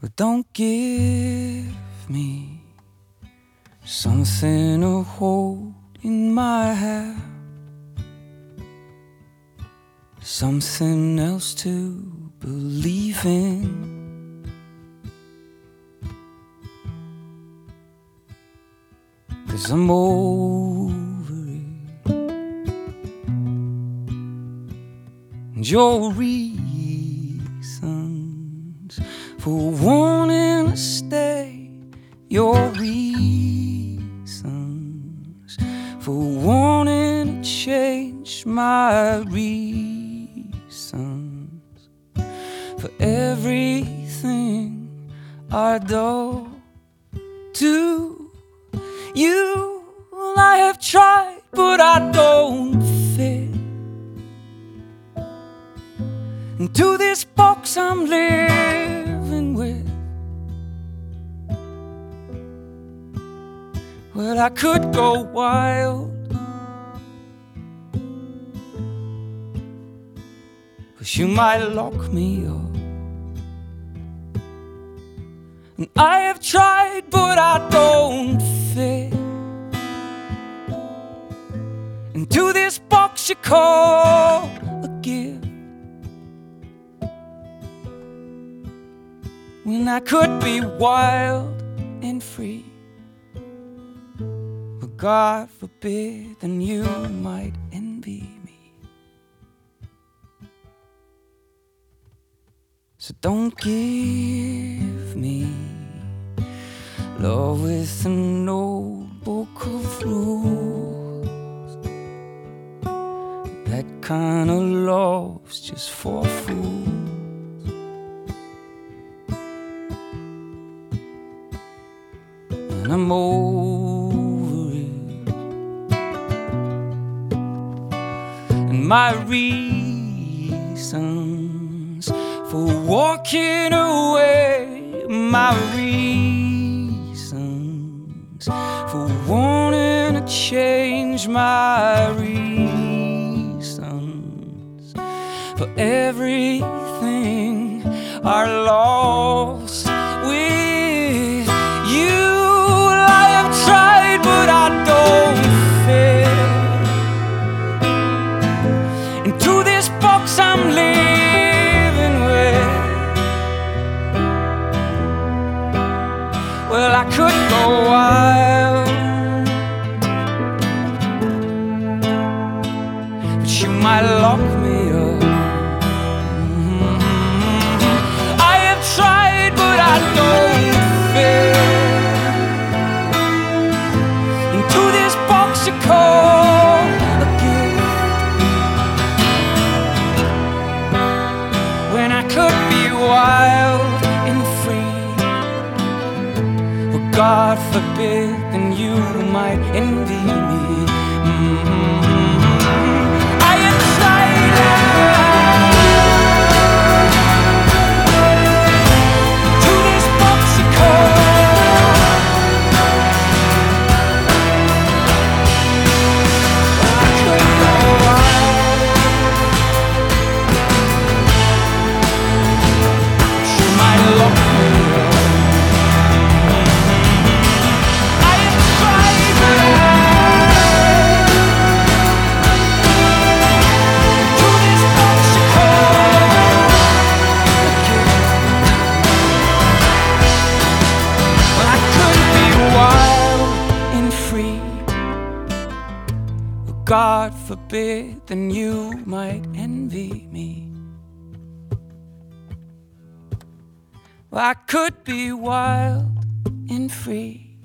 But don't give me something to hold in my hand, something else to believe in. Cause I'm over it. And your reasons for wanting to stay, your reasons for wanting to change, my reasons for everything I do to you. I have tried, but I don't fit into this box I'm living Well, I could go wild. Cause you might lock me up. And I have tried, but I don't fit into this box you call a gift. When I could be wild God forbid, then you might envy me. So don't give me love with a notebook of rules. That kind of love's just for fools. I'm over my reasons for walking away, my reasons for wanting to change, my reasons for everything are lost into this box I'm living with. Well, I could go wild, but you might lock me up. Mhm. I have tried, but I don't fit into this box you call could be wild and free, but God forbid, then you might envy God forbid, then you might envy me. Well, I could be wild and free.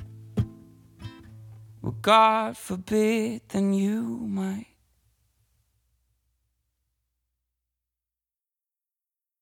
Well, God forbid, then you might